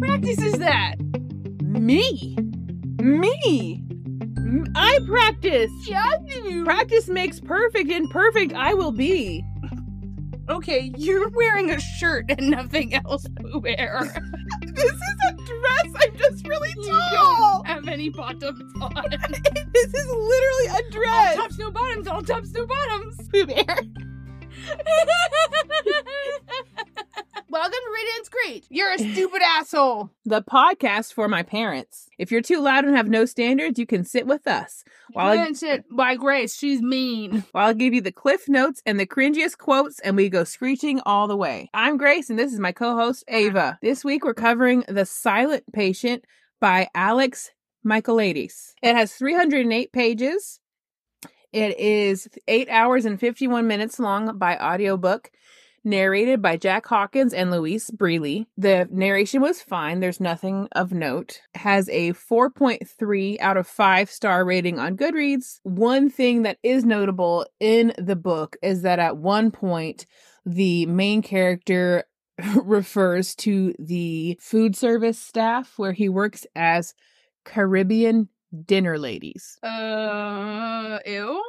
practice is that? Me. Me. I practice. Practice makes perfect, and perfect I will be. Okay, you're wearing a shirt and nothing else, Pooh Bear. This is a dress. I'm just really You tall. don't have any bottoms on. this is literally a dress. all tops, no bottoms. All tops, no bottoms. Pooh Bear. Welcome to Radiant's Great. You're a stupid asshole. The podcast for my parents. If you're too loud and have no standards, you can sit with us. While I, While sit by Grace, she's mean. while I give you the cliff notes and the cringiest quotes, and we go screeching all the way. I'm Grace, and this is my co-host Ava. This week we're covering The Silent Patient by Alex Michaelides. It has 308 pages. It is eight hours and 51 minutes long by audiobook. Narrated by Jack Hawkins and Louise Brealey. The narration was fine. There's nothing of note. Has a 4.3 out of 5 star rating on Goodreads. One thing that is notable in the book is that at one point, the main character refers to the food service staff where he works as Caribbean dinner ladies. Uh, ew.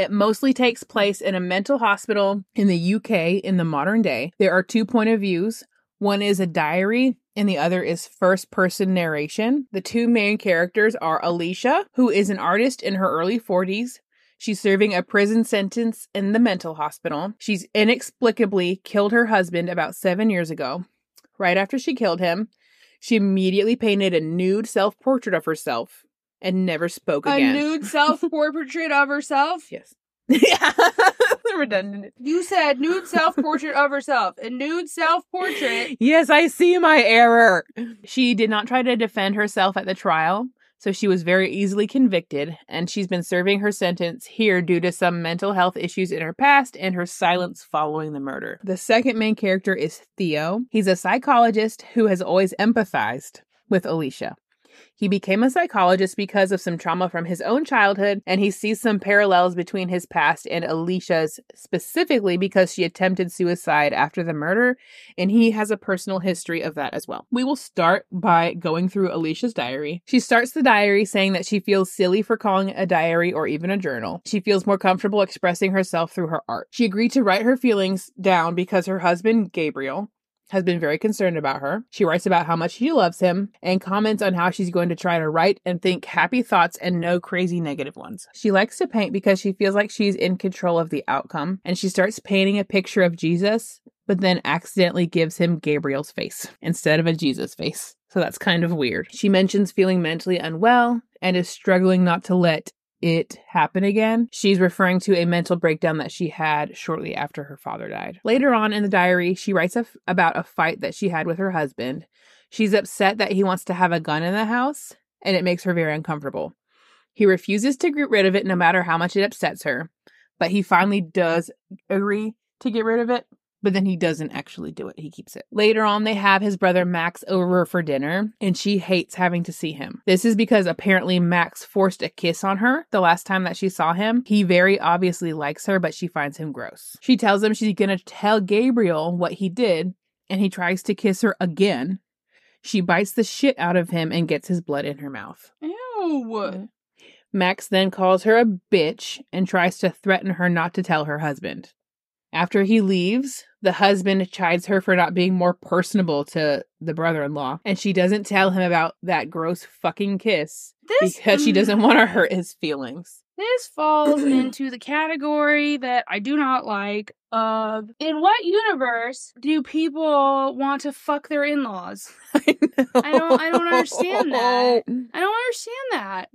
It mostly takes place in a mental hospital in the UK in the modern day. There are two point of views. One is a diary and the other is first person narration. The two main characters are Alicia, who is an artist in her early 40s. She's serving a prison sentence in the mental hospital. She's inexplicably killed her husband about seven years ago. Right after she killed him, she immediately painted a nude self portrait of herself and never spoke again. A again. nude self portrait of herself. Yes. yeah. Redundant. You said nude self portrait of herself. A nude self portrait. Yes, I see my error. She did not try to defend herself at the trial, so she was very easily convicted, and she's been serving her sentence here due to some mental health issues in her past and her silence following the murder. The second main character is Theo. He's a psychologist who has always empathized with Alicia. He became a psychologist because of some trauma from his own childhood, and he sees some parallels between his past and Alicia's, specifically because she attempted suicide after the murder, and he has a personal history of that as well. We will start by going through Alicia's diary. She starts the diary saying that she feels silly for calling it a diary or even a journal. She feels more comfortable expressing herself through her art. She agreed to write her feelings down because her husband, Gabriel, has been very concerned about her. She writes about how much she loves him and comments on how she's going to try to write and think happy thoughts and no crazy negative ones. She likes to paint because she feels like she's in control of the outcome and she starts painting a picture of Jesus, but then accidentally gives him Gabriel's face instead of a Jesus face. So that's kind of weird. She mentions feeling mentally unwell and is struggling not to let it happen again. She's referring to a mental breakdown that she had shortly after her father died. Later on in the diary, she writes a f- about a fight that she had with her husband. She's upset that he wants to have a gun in the house, and it makes her very uncomfortable. He refuses to get rid of it no matter how much it upsets her, but he finally does agree to get rid of it. But then he doesn't actually do it. He keeps it. Later on, they have his brother Max over for dinner, and she hates having to see him. This is because apparently Max forced a kiss on her the last time that she saw him. He very obviously likes her, but she finds him gross. She tells him she's gonna tell Gabriel what he did, and he tries to kiss her again. She bites the shit out of him and gets his blood in her mouth. Ew. Mm. Max then calls her a bitch and tries to threaten her not to tell her husband. After he leaves, the husband chides her for not being more personable to the brother in law, and she doesn't tell him about that gross fucking kiss This because she doesn't want to hurt his feelings. This falls into the category that I do not like of in what universe do people want to fuck their in-laws? I. I don't- I don't understand that. I don't understand that.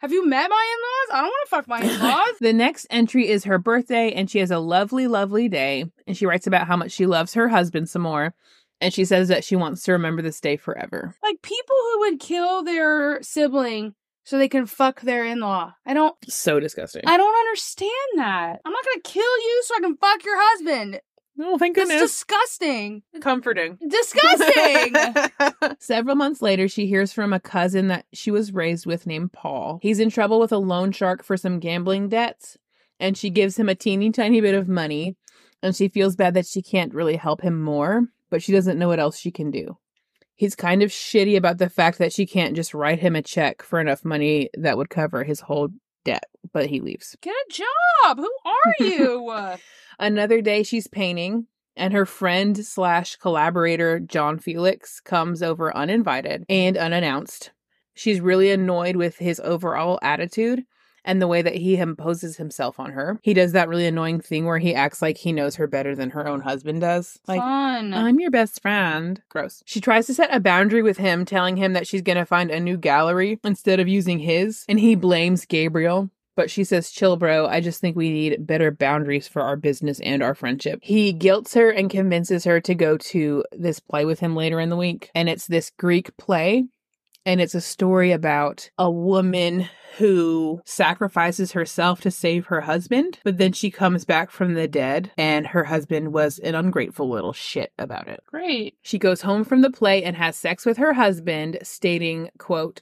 Have you met my in-laws? I don't want to fuck my in-laws. The next entry is her birthday, and she has a lovely, lovely day. And she writes about how much she loves her husband some more. And she says that she wants to remember this day forever. like people who would kill their sibling so they can fuck their in-law. I don't So disgusting. I don't understand that. I'm not gonna kill you so I can fuck your husband. Oh, thank That's goodness. disgusting. Comforting. Disgusting. Several months later, she hears from a cousin that she was raised with named Paul. He's in trouble with a loan shark for some gambling debts, and she gives him a teeny tiny bit of money and she feels bad that she can't really help him more, but she doesn't know what else she can do. He's kind of shitty about the fact that she can't just write him a check for enough money that would cover his whole debt, but he leaves. Get a job. Who are you? Another day she's painting, and her friend slash collaborator, John Felix, comes over uninvited and unannounced. She's really annoyed with his overall attitude and the way that he imposes himself on her. He does that really annoying thing where he acts like he knows her better than her own husband does. Like, Fun. I'm your best friend. Gross. She tries to set a boundary with him, telling him that she's going to find a new gallery instead of using his, and he blames Gabriel. But she says, chill, bro. I just think we need better boundaries for our business and our friendship. He guilts her and convinces her to go to this play with him later in the week. And it's this Greek play. And it's a story about a woman who sacrifices herself to save her husband, but then she comes back from the dead, and her husband was an ungrateful little shit about it. Great. She goes home from the play and has sex with her husband, stating, quote,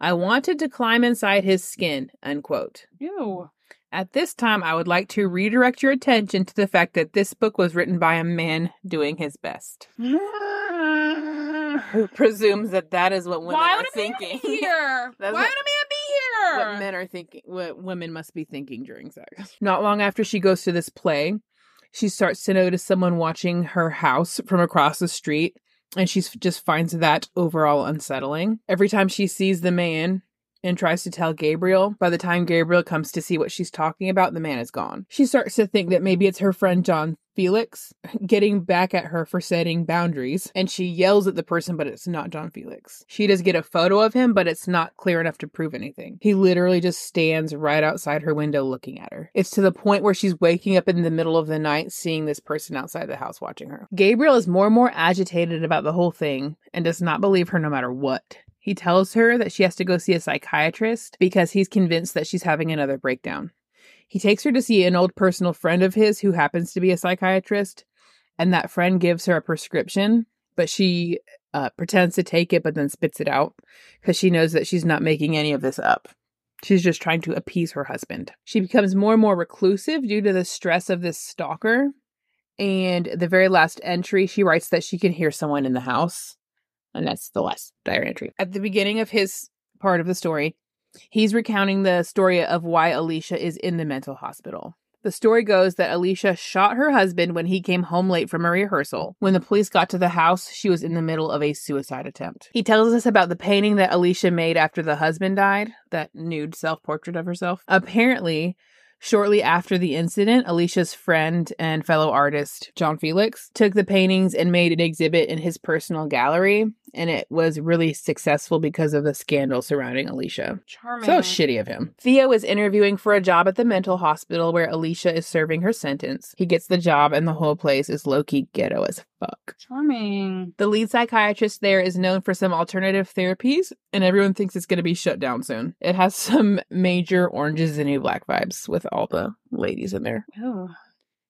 I wanted to climb inside his skin, unquote. Ew. At this time, I would like to redirect your attention to the fact that this book was written by a man doing his best. Who presumes that that is what women Why are would a man thinking. be here? Why That's would a man be here? what men are thinking, what women must be thinking during sex. Not long after she goes to this play, she starts to notice someone watching her house from across the street, and she just finds that overall unsettling. Every time she sees the man and tries to tell Gabriel, by the time Gabriel comes to see what she's talking about, the man is gone. She starts to think that maybe it's her friend John Felix getting back at her for setting boundaries, and she yells at the person, but it's not John Felix. She does get a photo of him, but it's not clear enough to prove anything. He literally just stands right outside her window looking at her. It's to the point where she's waking up in the middle of the night seeing this person outside the house watching her. Gabriel is more and more agitated about the whole thing and does not believe her no matter what. He tells her that she has to go see a psychiatrist because he's convinced that she's having another breakdown. He takes her to see an old personal friend of his who happens to be a psychiatrist, and that friend gives her a prescription, but she uh, pretends to take it but then spits it out because she knows that she's not making any of this up. She's just trying to appease her husband. She becomes more and more reclusive due to the stress of this stalker. And the very last entry, she writes that she can hear someone in the house. And that's the last diary entry. At the beginning of his part of the story, he's recounting the story of why Alicia is in the mental hospital. The story goes that Alicia shot her husband when he came home late from a rehearsal. When the police got to the house, she was in the middle of a suicide attempt. He tells us about the painting that Alicia made after the husband died, that nude self portrait of herself. Apparently, Shortly after the incident, Alicia's friend and fellow artist, John Felix, took the paintings and made an exhibit in his personal gallery. And it was really successful because of the scandal surrounding Alicia. Charming. So shitty of him. Theo is interviewing for a job at the mental hospital where Alicia is serving her sentence. He gets the job, and the whole place is low key ghetto as fuck. Charming. The lead psychiatrist there is known for some alternative therapies, and everyone thinks it's going to be shut down soon. It has some major oranges and new black vibes with all the ladies in there. Oh.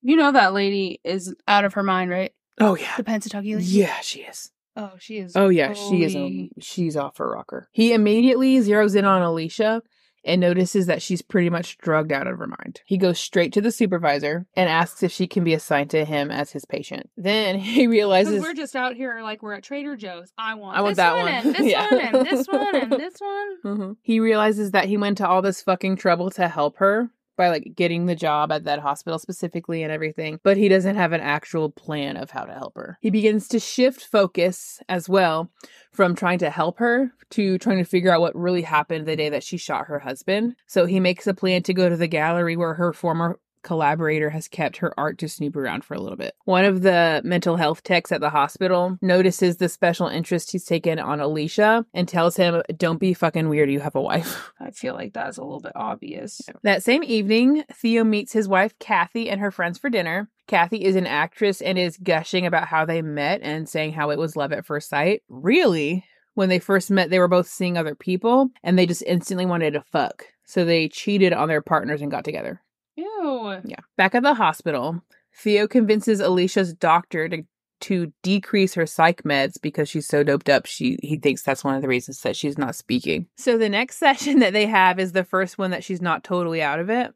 You know that lady is out of her mind, right? Oh yeah, The Pennsatucky lady? yeah, she is. Oh, she is. Oh yeah, she is. Um, she's off her rocker. He immediately zeroes in on Alicia and notices that she's pretty much drugged out of her mind. He goes straight to the supervisor and asks if she can be assigned to him as his patient. Then he realizes we're just out here like we're at Trader Joe's. I want, I want this that one, one. and this Yeah. one and this one and this one. Mhm. He realizes that he went to all this fucking trouble to help her by like getting the job at that hospital specifically and everything, but he doesn't have an actual plan of how to help her. He begins to shift focus as well from trying to help her to trying to figure out what really happened the day that she shot her husband. So he makes a plan to go to the gallery where her former collaborator has kept her art to snoop around for a little bit. One of the mental health techs at the hospital notices the special interest he's taken on Alicia and tells him, Don't be fucking weird, you have a wife. I feel like that's a little bit obvious. That same evening, Theo meets his wife Kathy and her friends for dinner. Kathy is an actress and is gushing about how they met and saying how it was love at first sight. Really? When they first met, they were both seeing other people and they just instantly wanted to fuck. So they cheated on their partners and got together. Ew. Yeah. Back at the hospital, Theo convinces Alicia's doctor to to decrease her psych meds because she's so doped up. She he thinks that's one of the reasons that she's not speaking. So the next session that they have is the first one that she's not totally out of it.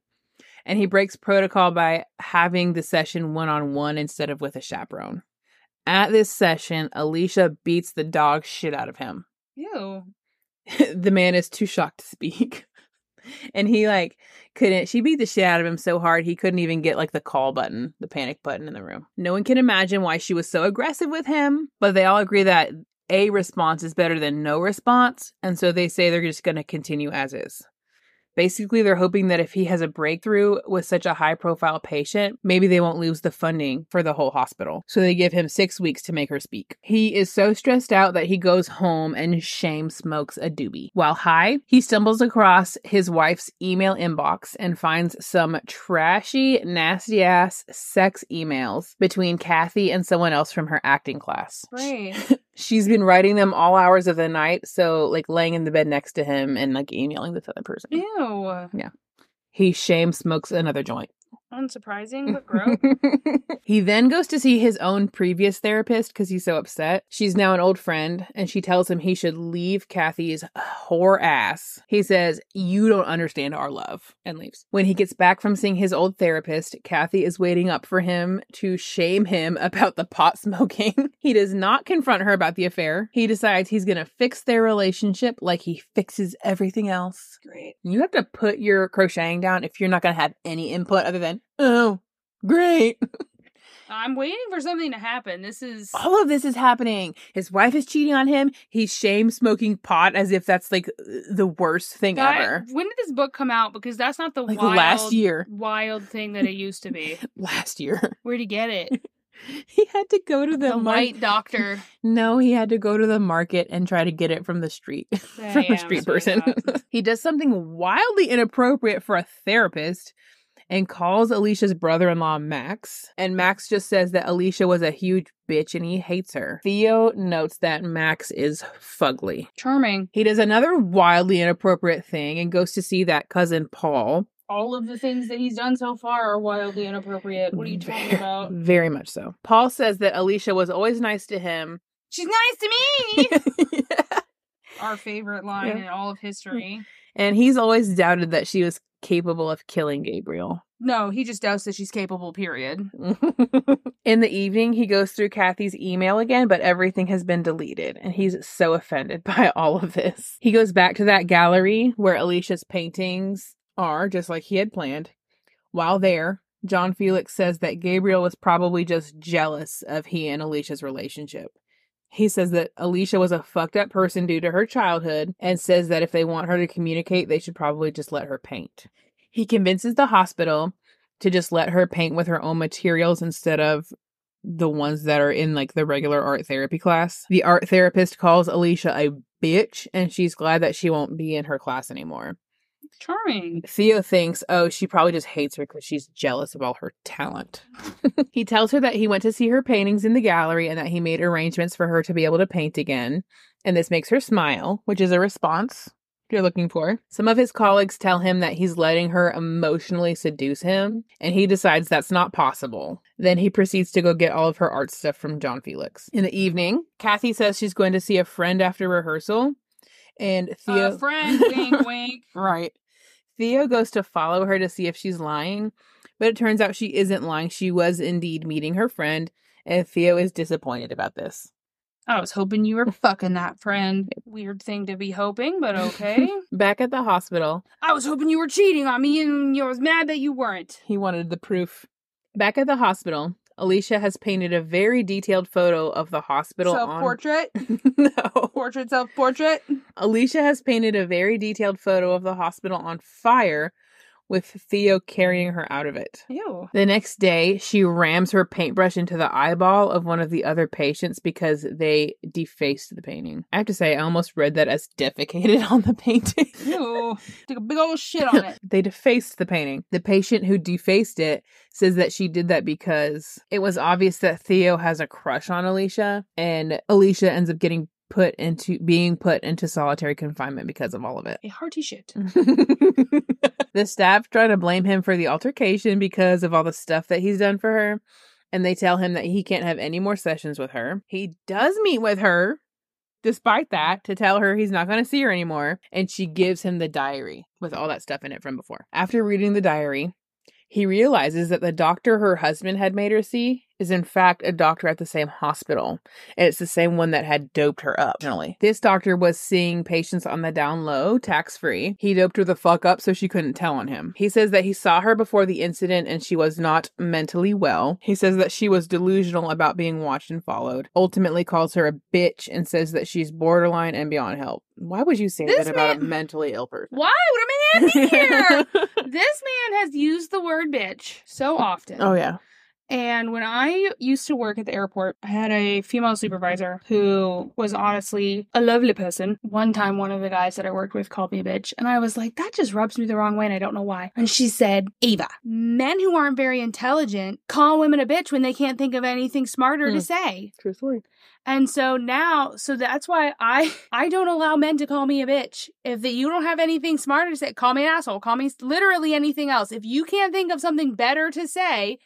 And he breaks protocol by having the session one on one instead of with a chaperone. At this session, Alicia beats the dog shit out of him. Ew. the man is too shocked to speak. And he like couldn't she beat the shit out of him so hard he couldn't even get like the call button, the panic button in the room. No one can imagine why she was so aggressive with him, but they all agree that a response is better than no response, and so they say they're just going to continue as is. Basically, they're hoping that if he has a breakthrough with such a high profile patient, maybe they won't lose the funding for the whole hospital. So they give him six weeks to make her speak. He is so stressed out that he goes home and shame smokes a doobie. While high, he stumbles across his wife's email inbox and finds some trashy, nasty ass sex emails between Kathy and someone else from her acting class. Great. She's been writing them all hours of the night, so like laying in the bed next to him and like emailing this other person. Ew. Yeah. He shame smokes another joint. Unsurprising, but gross. he then goes to see his own previous therapist because he's so upset. She's now an old friend, and she tells him he should leave Kathy's whore ass. He says, You don't understand our love, and leaves. When he gets back from seeing his old therapist, Kathy is waiting up for him to shame him about the pot smoking. he does not confront her about the affair. He decides he's going to fix their relationship like he fixes everything else. Great. You have to put your crocheting down if you're not going to have any input other than, oh, great. I'm waiting for something to happen. This is All of this is happening. His wife is cheating on him. He's shame smoking pot as if that's like the worst thing That- ever. When did this book come out? Because that's not the Like wild, last year. wild thing that it used to be. Last year. Where'd he get it? He had to go to the, The, mar- white doctor. No, he had to go to the market and try to get it from the street. from a street person. he does something wildly inappropriate for a therapist and calls Alicia's brother in law Max. And Max just says that Alicia was a huge bitch and he hates her. Theo notes that Max is fugly. Charming. He does another wildly inappropriate thing and goes to see that cousin Paul. All of the things that he's done so far are wildly inappropriate. What are you talking about? Very much so. Paul says that Alicia was always nice to him. She's nice to me. Yeah. Our favorite line Yeah. in all of history. And he's always doubted that she was capable of killing Gabriel. No, he just doubts that she's capable, period. In the evening, he goes through Kathy's email again, but everything has been deleted, and he's so offended by all of this. He goes back to that gallery where Alicia's paintings are, just like he had planned. While there, John Felix says that Gabriel was probably just jealous of he and Alicia's relationship. He says that Alicia was a fucked up person due to her childhood and says that if they want her to communicate, they should probably just let her paint. He convinces the hospital to just let her paint with her own materials instead of the ones that are in like the regular art therapy class. The art therapist calls Alicia a bitch and she's glad that she won't be in her class anymore. Charming. Theo thinks, oh, she probably just hates her because she's jealous of all her talent. he tells her that he went to see her paintings in the gallery and that he made arrangements for her to be able to paint again. And this makes her smile, which is a response you're looking for. Some of his colleagues tell him that he's letting her emotionally seduce him, and he decides that's not possible. Then he proceeds to go get all of her art stuff from John Felix. In the evening, Kathy says she's going to see a friend after rehearsal, and Theo. Uh, friend, wink, wink. Right. Theo goes to follow her to see if she's lying, but it turns out she isn't lying. She was indeed meeting her friend, and Theo is disappointed about this. I was hoping you were fucking that friend. Weird thing to be hoping, but okay. Back at the hospital, I was hoping you were cheating on me and you was mad that you weren't. he wanted the proof. Back at the hospital, Alicia has painted a very detailed photo of the hospital Self on portrait? No. Portrait, self portrait? Alicia has painted a very detailed photo of the hospital on fire with Theo carrying her out of it. Ew. The next day, she rams her paintbrush into the eyeball of one of the other patients because they defaced the painting. I have to say, I almost read that as defecated on the painting. Ew. Took a big old shit on it. they defaced the painting. The patient who defaced it says that she did that because it was obvious that Theo has a crush on Alicia, and Alicia ends up getting put into being put into solitary confinement because of all of it. A hearty shit. the staff try to blame him for the altercation because of all the stuff that he's done for her. And they tell him that he can't have any more sessions with her. He does meet with her, despite that, to tell her he's not going to see her anymore. And she gives him the diary with all that stuff in it from before. After reading the diary, He realizes that the doctor her husband had made her see is in fact a doctor at the same hospital, and it's the same one that had doped her up. Originally. This doctor was seeing patients on the down low, tax free. He doped her the fuck up so she couldn't tell on him. He says that he saw her before the incident and she was not mentally well. He says that she was delusional about being watched and followed. Ultimately calls her a bitch and says that she's borderline and beyond help. Why would you say This that about a mentally ill person? Why would a man be here? this man has used the word bitch so often. oh yeah. And when I used to work at the airport, I had a female supervisor who was honestly a lovely person. One time, one of the guys that I worked with called me a bitch, and I was like, that just rubs me the wrong way, and I don't know why. And she said, Ava, men who aren't very intelligent call women a bitch when they can't think of anything smarter Hmm. to say. True story. And so now, so that's why I I don't allow men to call me a bitch. If that you don't have anything smarter to say, call me an asshole. Call me literally anything else. If you can't think of something better to say,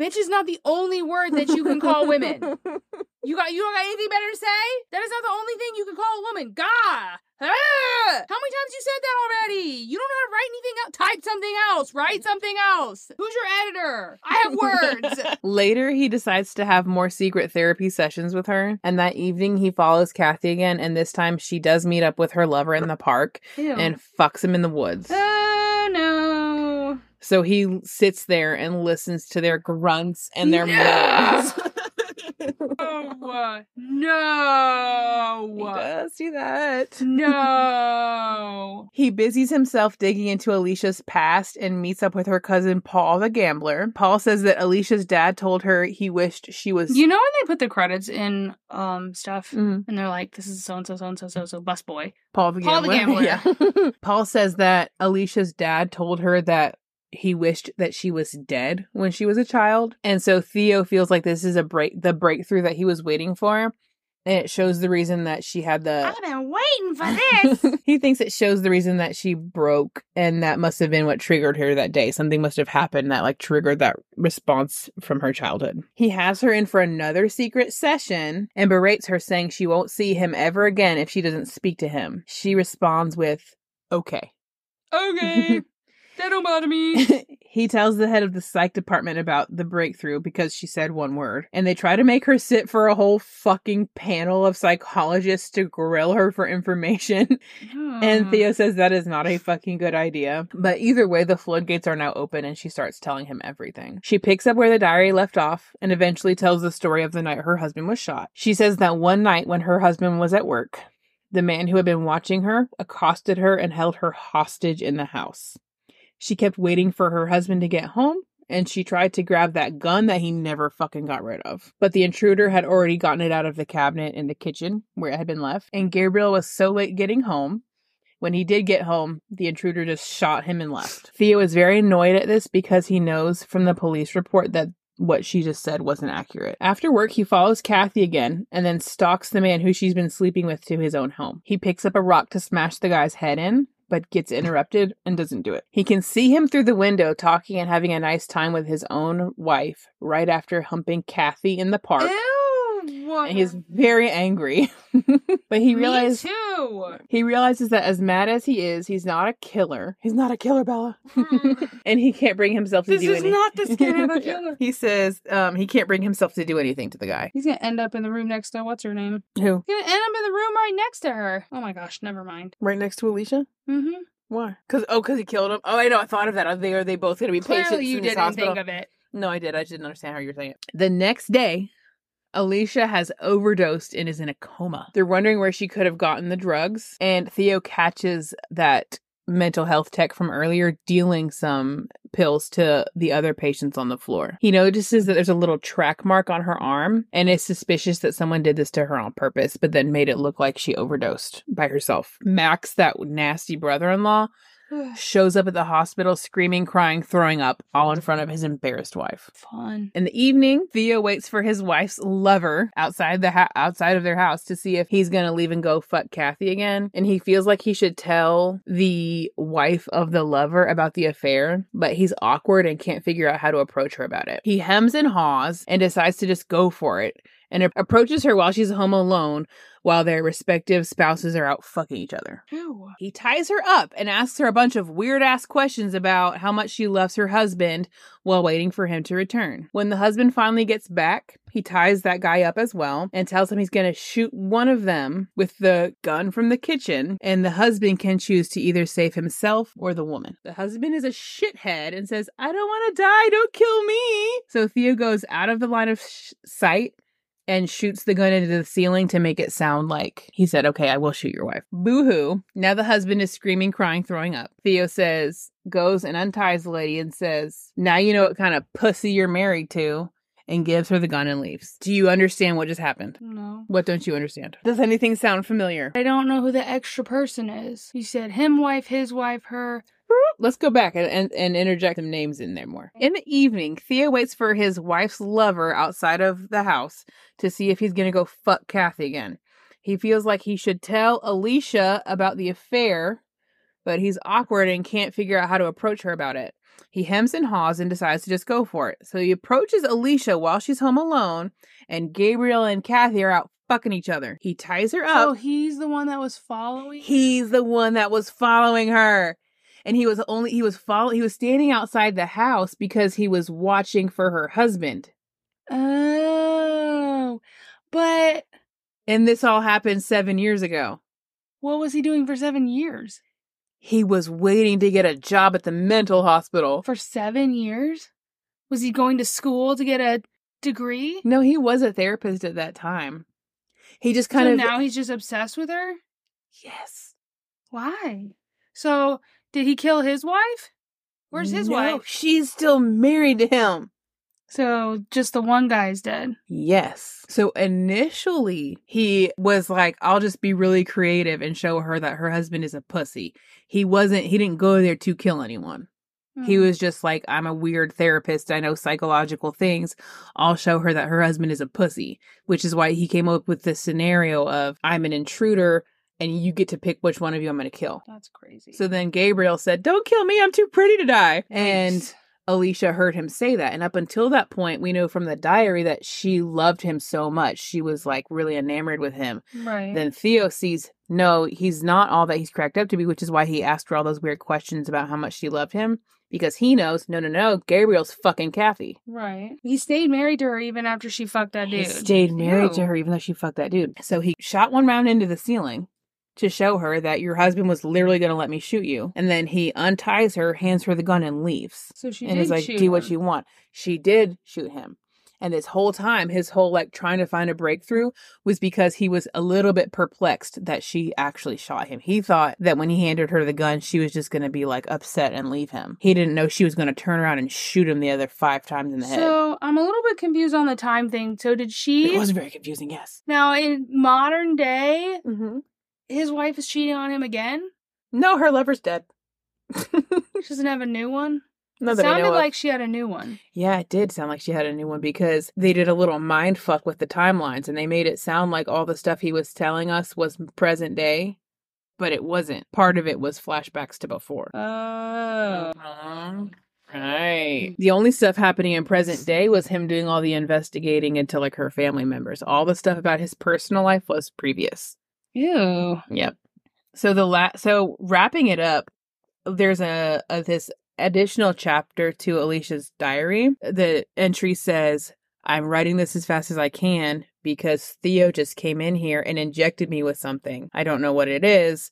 bitch is not the only word that you can call women. You got you don't got anything better to say? That is not the only thing you can call a woman. God. Ah! How many times you said that already? You don't know how to write anything else. Type something else. Write something else. Who's your editor? I have words. Later, he decides to have more secret therapy sessions with her. And that evening, he follows Kathy again. And this time, she does meet up with her lover in the park Ew. and fucks him in the woods. So he sits there and listens to their grunts and their No! moans. Oh no. he does do that. No. He busies himself digging into Alicia's past and meets up with her cousin Paul the gambler. Paul says that Alicia's dad told her he wished she was You know when they put the credits in um stuff Mhm. and they're like, this is so and so, so and so, so so bus boy. Paul the Paul the gambler. Gambler. Yeah. Paul says that Alicia's dad told her that he wished that she was dead when she was a child. And so Theo feels like this is a break the breakthrough that he was waiting for. And it shows the reason that she had the I've been waiting for this. he thinks it shows the reason that she broke and that must have been what triggered her that day. Something must have happened that like triggered that response from her childhood. He has her in for another secret session and berates her saying she won't see him ever again if she doesn't speak to him. She responds with, "Okay." okay. that don't bother me. he tells the head of the psych department about the breakthrough because she said one word. And they try to make her sit for a whole fucking panel of psychologists to grill her for information. And. Theo says that is not a fucking good idea. But either way, the floodgates are now open and she starts telling him everything. She picks up where the diary left off and eventually tells the story of the night her husband was shot. She says that one night when her husband was at work, the man who had been watching her accosted her and held her hostage in the house. She kept waiting for her husband to get home and she tried to grab that gun that he never fucking got rid of. But the intruder had already gotten it out of the cabinet in the kitchen where it had been left, and Gabriel was so late getting home. When he did get home, the intruder just shot him and left. Theo is very annoyed at this because he knows from the police report that what she just said wasn't accurate. After work, he follows Kathy again and then stalks the man who she's been sleeping with to his own home. He picks up a rock to smash the guy's head in, but gets interrupted and doesn't do it. He can see him through the window talking and having a nice time with his own wife right after humping Kathy in the park. Ew. And he's very angry. but he realizes he realizes that as mad as he is, he's not a killer. He's not a killer, Bella. and he can't bring himself to This do anything. This is anything. not the skin of a killer. He says um, he can't bring himself to do anything to the guy. He's gonna end up in the room next to what's her name? Who? He's gonna end up in the room right next to her. Oh my gosh, never mind. Right next to Alicia? Mm-hmm. Why? Cause oh, cause he killed him. Oh, I know. I thought of that. Are they are they both gonna be patients Clearly, you in this didn't hospital? think of it. No, I did. I just didn't understand how you were saying it. The next day, Alicia has overdosed and is in a coma. They're wondering where she could have gotten the drugs, and Theo catches that mental health tech from earlier dealing some pills to the other patients on the floor. He notices that there's a little track mark on her arm and is suspicious that someone did this to her on purpose, but then made it look like she overdosed by herself. Max, that nasty brother in law, shows up at the hospital screaming, crying, throwing up, all in front of his embarrassed wife. Fun. In the evening, Theo waits for his wife's lover outside the ha- outside of their house to see if he's gonna leave and go fuck Kathy again. And he feels like he should tell the wife of the lover about the affair, but he's awkward and can't figure out how to approach her about it. He hems and haws and decides to just go for it and approaches her while she's home alone while their respective spouses are out fucking each other. Ew. He ties her up and asks her a bunch of weird ass questions about how much she loves her husband while waiting for him to return. When the husband finally gets back, he ties that guy up as well and tells him he's going to shoot one of them with the gun from the kitchen, and the husband can choose to either save himself or the woman. The husband is a shithead and says, I don't want to die, don't kill me. So Theo goes out of the line of sh- sight and shoots the gun into the ceiling to make it sound like he said, Okay, I will shoot your wife. Boo hoo. Now the husband is screaming, crying, throwing up. Theo says, goes and unties the lady and says, Now you know what kind of pussy you're married to, and gives her the gun and leaves. Do you understand what just happened? No. What don't you understand? Does anything sound familiar? I don't know who the extra person is. You said him wife, his wife, her. Let's go back and, and, and interject some names in there more. In the evening, Theo waits for his wife's lover outside of the house to see if he's going to go fuck Kathy again. He feels like he should tell Alicia about the affair, but he's awkward and can't figure out how to approach her about it. He hems and haws and decides to just go for it. So he approaches Alicia while she's home alone, and Gabriel and Kathy are out fucking each other. He ties her up. Oh, he's the one that was following. He's the one that was following her. And he was only he was follow he was standing outside the house because he was watching for her husband. Oh, but And this all happened 7 years ago. what was he doing for seven years? He was waiting to get a job at the mental hospital. For seven years? Was he going to school to get a degree? No, he was a therapist at that time. He just kind so of now he's just obsessed with her? Yes. Why? So did he kill his wife? Where's his No, wife? She's still married to him. So just the one guy's dead. Yes. So initially, he was like, I'll just be really creative and show her that her husband is a pussy. He wasn't, he didn't go there to kill anyone. He Hmm. was just like, I'm a weird therapist. I know psychological things. I'll show her that her husband is a pussy, which is why he came up with this scenario of I'm an intruder and you get to pick which one of you I'm going to kill. That's crazy. So then Gabriel said, Don't kill me. I'm too pretty to die. And Alicia heard him say that. And up until that point, we know from the diary that she loved him so much. She was like really enamored with him. right. Then Theo sees, no, he's not all that he's cracked up to be, which is why he asked her all those weird questions about how much she loved him. Because he knows, no, no, no, Gabriel's fucking Kathy. right. He stayed married to her even after she fucked that He dude. stayed married to her even though she fucked that dude. So he shot one round into the ceiling to show her that your husband was literally going to let me shoot you. And then he unties her, hands her the gun, and leaves. So she and did is like, shoot do what him. you want. She did shoot him. And this whole time, his whole like trying to find a breakthrough was because he was a little bit perplexed that she actually shot him. He thought that when he handed her the gun, she was just going to be like upset and leave him. He didn't know she was going to turn around and shoot him the other five times in the head. So I'm a little bit confused on the time thing. So did she It was very confusing, yes. now in modern day, Mm-hmm. His wife is cheating on him again? No, her lover's dead. She doesn't have a new one? Not It that sounded know of. like she had a new one. Yeah, it did sound like she had a new one because they did a little mind fuck with the timelines and they made it sound like all the stuff he was telling us was present day, but it wasn't. Part of it was flashbacks to before. Oh. Uh-huh. Right. The only stuff happening in present day was him doing all the investigating into like her family members. All the stuff about his personal life was previous. Ew. Yep. So the la- so wrapping it up, there's a, a this additional chapter to Alicia's diary. The entry says, "I'm writing this as fast as I can because Theo just came in here and injected me with something. I don't know what it is,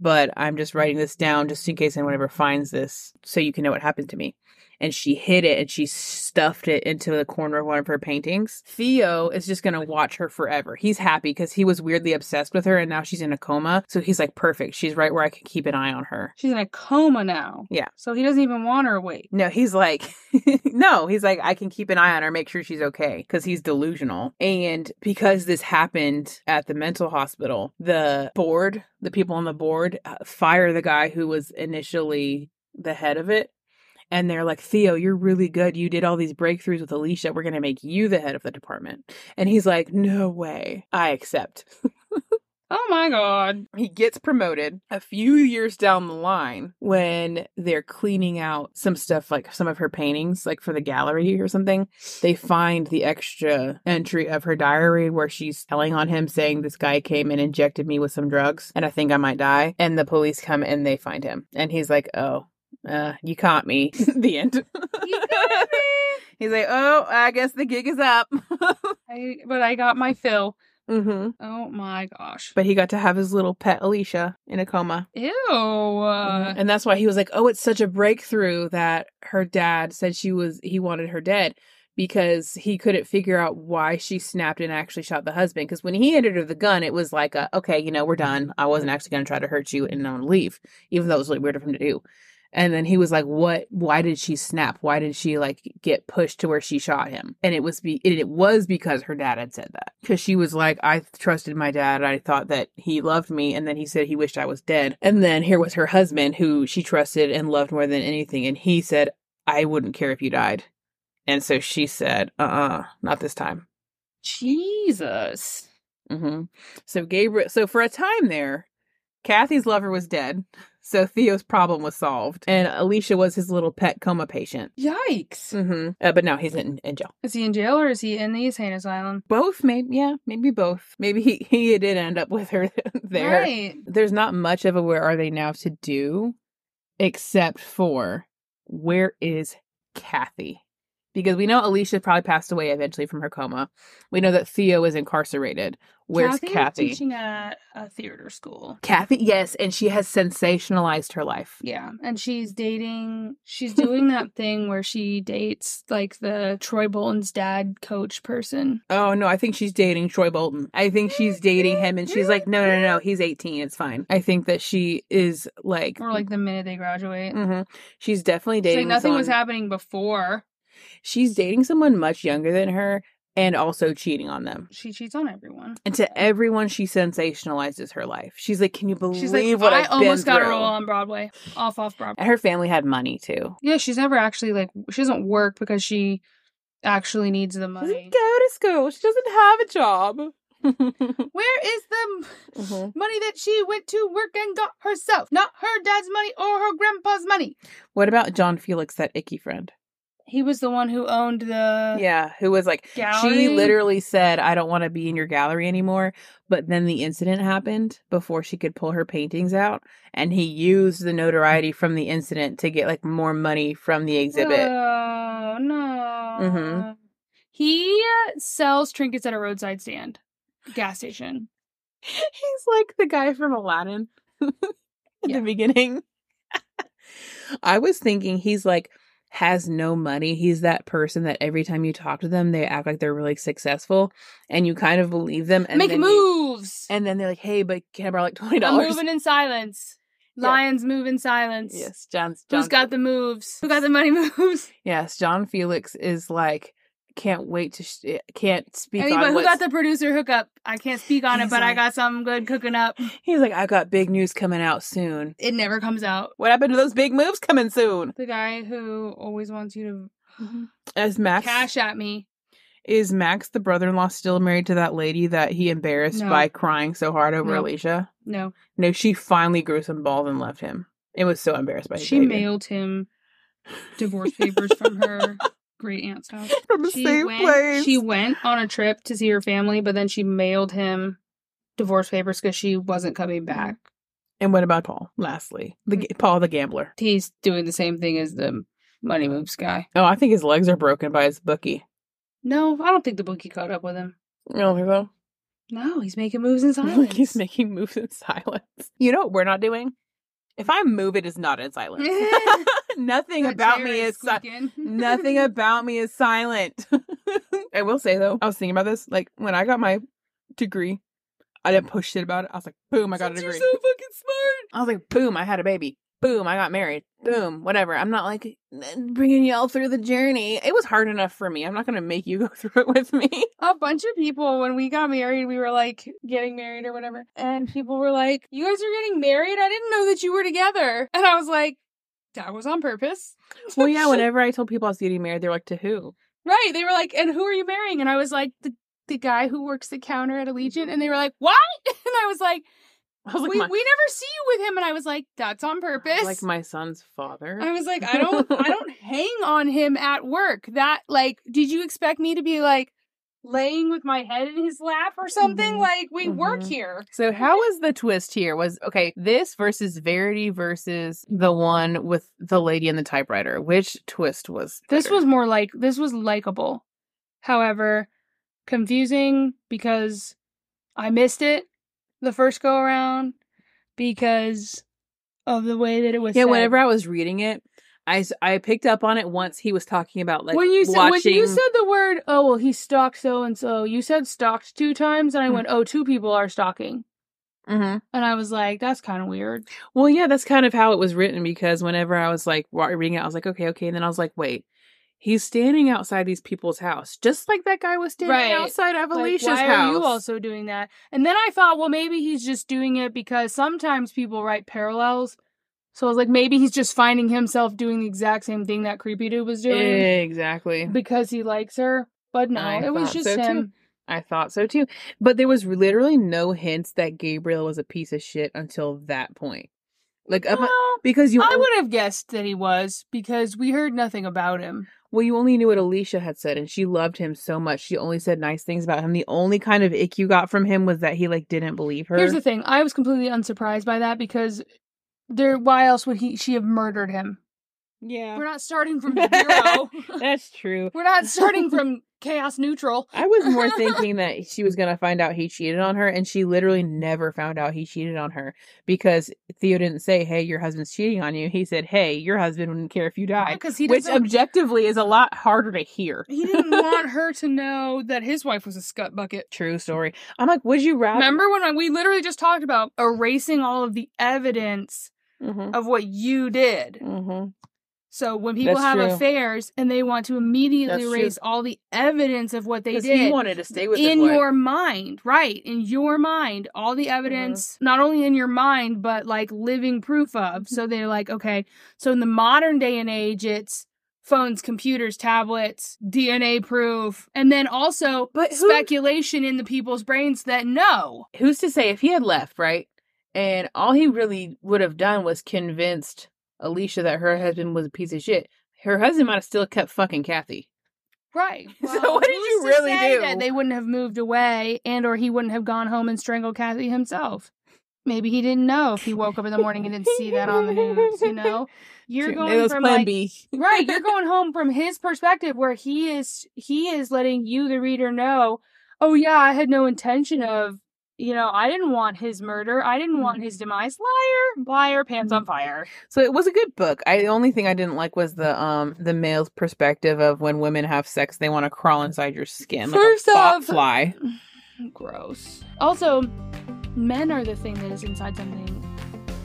but I'm just writing this down just in case anyone ever finds this, so you can know what happened to me." And she hid it and she stuffed it into the corner of one of her paintings. Theo is just gonna watch her forever. He's happy because he was weirdly obsessed with her and now she's in a coma. So he's like, perfect. She's right where I can keep an eye on her. She's in a coma now. Yeah. So he doesn't even want her awake. No, he's like, no, he's like, I can keep an eye on her, make sure she's okay, because he's delusional. And because this happened at the mental hospital, the board, the people on the board, uh, fire the guy who was initially the head of it. And they're like, Theo, you're really good. You did all these breakthroughs with Alicia. We're going to make you the head of the department. And he's like, no way. I accept. Oh my god. He gets promoted a few years down the line when they're cleaning out some stuff, like some of her paintings, like for the gallery or something. They find the extra entry of her diary where she's telling on him, saying, This guy came and injected me with some drugs and I think I might die. And the police come and they find him. And he's like, Oh, uh, you caught me. the end. You got me. He's like, Oh, I guess the gig is up. I, but I got my fill. hmm Oh my gosh. But he got to have his little pet Alicia in a coma. Ew. Uh, and that's why he was like, "Oh, it's such a breakthrough that her dad said she was he wanted her dead because he couldn't figure out why she snapped and actually shot the husband because when he handed her the gun, it was like, a, "Okay, you know, we're done. I wasn't actually going to try to hurt you and I'm going to leave." Even though it was really weird of him to do. And then he was like, "What? Why did she snap? Why did she like get pushed to where she shot him?" And it was be it, it was because her dad had said that because she was like, "I trusted my dad. I thought that he loved me." And then he said he wished I was dead. And then here was her husband who she trusted and loved more than anything, and he said, "I wouldn't care if you died." And so she said, "Uh, uh not this time." Jesus. hmm So Gabriel. So for a time there, Kathy's lover was dead. So Theo's problem was solved, and Alicia was his little pet coma patient. Yikes. hmm Uh, but now he's in, in jail. Is he in jail or is he in the insane asylum? Both, maybe. Yeah, maybe both. Maybe he he did end up with her there. Right. There's not much of a where are they now to do, except for where is Kathy? Because we know Alicia probably passed away eventually from her coma. We know that Theo is incarcerated. Where's Kathy? Kathy? Teaching at a theater school. Kathy, yes, and she has sensationalized her life. Yeah, and she's dating. She's doing that thing where she dates like the Troy Bolton's dad coach person. Oh no, I think she's dating Troy Bolton. I think she's dating him, and she's like, no, no, no, he's 18. It's fine. I think that she is like, Or like the minute they graduate. hmm she's definitely dating. like nothing was happening before. She's dating someone much younger than her, and also cheating on them. She cheats on everyone. And to everyone, she sensationalizes her life. She's like, "Can you believe She's like, what I I've almost got a role on Broadway, off off Broadway. And her family had money too. Yeah, she's never actually like she doesn't work because she actually needs the She money. doesn't go to school. She doesn't have a job. Where is the Mhm. money that she went to work and got herself? Not her dad's money or her grandpa's money. What about John Felix, that icky friend? He was the one who owned the Yeah, who was like, gallery. She literally said, I don't want to be in your gallery anymore. But then the incident happened before she could pull her paintings out. And he used the notoriety from the incident to get like more money from the exhibit. Oh no. Mhm. He sells trinkets at a roadside stand, gas station. He's like the guy from Aladdin Yeah. the beginning. I was thinking he's like, has no money. He's that person that every time you talk to them, they act like they're really successful and you kind of believe them. And Make then you- moves. and then they're like, hey, but can I borrow like $20? I'm moving in silence. Yeah. Lions move in silence. Yes, John's John. Who's got the moves? Who got the money moves? Yes, John Felix is like can't wait to sh- eh, can't speak Anybody on who what's- got the producer hookup? I can't speak on it, but I got something good cooking up. He's like, I got big news coming out soon. It never comes out. What happened to those big moves coming soon? The guy who always wants you to As Max cash at me. is Max the brother-in-law still married to that lady that he embarrassed No. by crying so hard over No. Alicia? No, No, she finally grew some balls and left him. It was so embarrassed by she baby. mailed him divorce papers from her great aunt's house. from the She same went, place. she went on a trip to see her family, but then she mailed him divorce papers because she wasn't coming back. And what about Paul? Lastly, the mm. ga- Paul the gambler. He's doing the same thing as the money moves guy. Oh, I think his legs are broken by his bookie. No, I don't think the bookie caught up with him. You don't think so? No, he's making moves in silence. He's making moves in silence. You know what we're not doing? If I move, it is not in silence. Nothing That about me is si- nothing about me is silent. I will say though, I was thinking about this. Like when I got my degree, I didn't push shit about it. I was like, boom, I got a degree. You're so fucking smart. I was like, boom, I had a baby. Boom, I got married. Boom, whatever. I'm not like bringing y'all through the journey. It was hard enough for me. I'm not gonna make you go through it with me. A bunch of people, when we got married, we were like getting married or whatever, and people were like, "You guys are getting married? I didn't know that you were together." And I was like, "That was on purpose." Well, yeah. Whenever I told people I was getting married, they were like, "To who?" right? They were like, "And who are you marrying?" And I was like, "The the guy who works the counter at Allegiant, and they were like, "What?" And I was like, I was like, "We my, we never see you with him." And I was like, "That's on purpose." like my son's father. I was like, I don't I don't hang on him at work. That like, did you expect me to be like laying with my head in his lap or something? Mhm. Like we work Mhm. here. So how was the twist here? Was okay, this versus Verity versus the one with the lady in the typewriter. Which twist was This was more like this was likable. However, confusing because I missed it the first go around because of the way that it was Yeah, said. whenever I was reading it, I, I picked up on it once he was talking about like when you said watching when you said the word oh well he stalked so and so you said stalked two times and I Hmm. went oh two people are stalking Mhm. and I was like that's kind of weird Well, yeah, that's kind of how it was written because whenever I was like reading it, I was like, okay, okay. And then I was like, wait, he's standing outside these people's house, just like that guy was standing Right. outside of Like, Alicia's why house. are you also doing that? And then I thought, well, maybe he's just doing it because sometimes people write parallels. So I was like, maybe he's just finding himself doing the exact same thing that creepy dude was doing exactly. because he likes her. But no, I it was just so, too. him. I thought so too. But there was literally no hints that Gabriel was a piece of shit until that point. Like, up, Well, because you, I would have guessed that he was because we heard nothing about him. well, you only knew what Alicia had said, and she loved him so much. She only said nice things about him. The only kind of ick you got from him was that he like didn't believe her. Here's the thing: I was completely unsurprised by that because there. Why else would he? She have murdered him? yeah, We're not starting from zero. that's true. We're not starting from chaos neutral. I was more thinking that she was gonna find out he cheated on her, and she literally never found out he cheated on her because Theo didn't say, "Hey, your husband's cheating on you." He said, "Hey, your husband wouldn't care if you died," because he which objectively is a lot harder to hear. he didn't want her to know that his wife was a scut bucket. True story. I'm like, would you rather? Remember when I, we literally just talked about erasing all of the evidence Mm-hmm. of what you did? Mm-hmm. So when people That's have true. affairs and they want to immediately That's true. all the evidence of what they Because did he wanted to stay with his in your mind, right? In your mind, all the Mm-hmm. evidence, not only in your mind, but like living proof of. So they're like, okay, so in the modern day and age, it's phones, computers, tablets, DNA proof, and then also But who- speculation in the people's brains that no. Who's to say if he had left, right? And all he really would have done was convinced Alicia that her husband was a piece of shit. Her husband might have still kept fucking Kathy. Right. So what did you really say do? That they wouldn't have moved away, and or he wouldn't have gone home and strangled Kathy himself. Maybe he didn't know if he woke up in the morning and didn't see that on the news. You know, you're True. going from Plan like B. right. You're going home from his perspective, where he is he is letting you, the reader, know. Oh yeah, I had no intention of. You know, I didn't want his murder. I didn't want his demise. Liar, liar, pants on fire. So it was a good book. I the only thing I didn't like was the um the male's perspective of when women have sex, they want to crawl inside your skin like First a bot off- fly. Gross. Also, men are the thing that is inside something.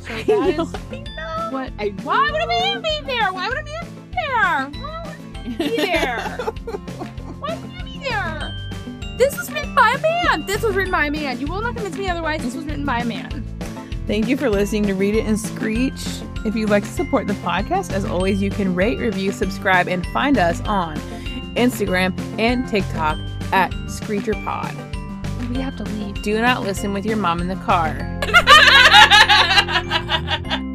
So I know, is I what. I Why would a man be there? Why would a man be there? Why would man be there? Why would be there? This was written by a man. This was written by a man. You will not convince me otherwise. This was written by a man. Thank you for listening to Read It and Screech. If you'd like to support the podcast, as always, you can rate, review, subscribe, and find us on Instagram and TikTok at ScreecherPod. We have to leave. Do not listen with your mom in the car.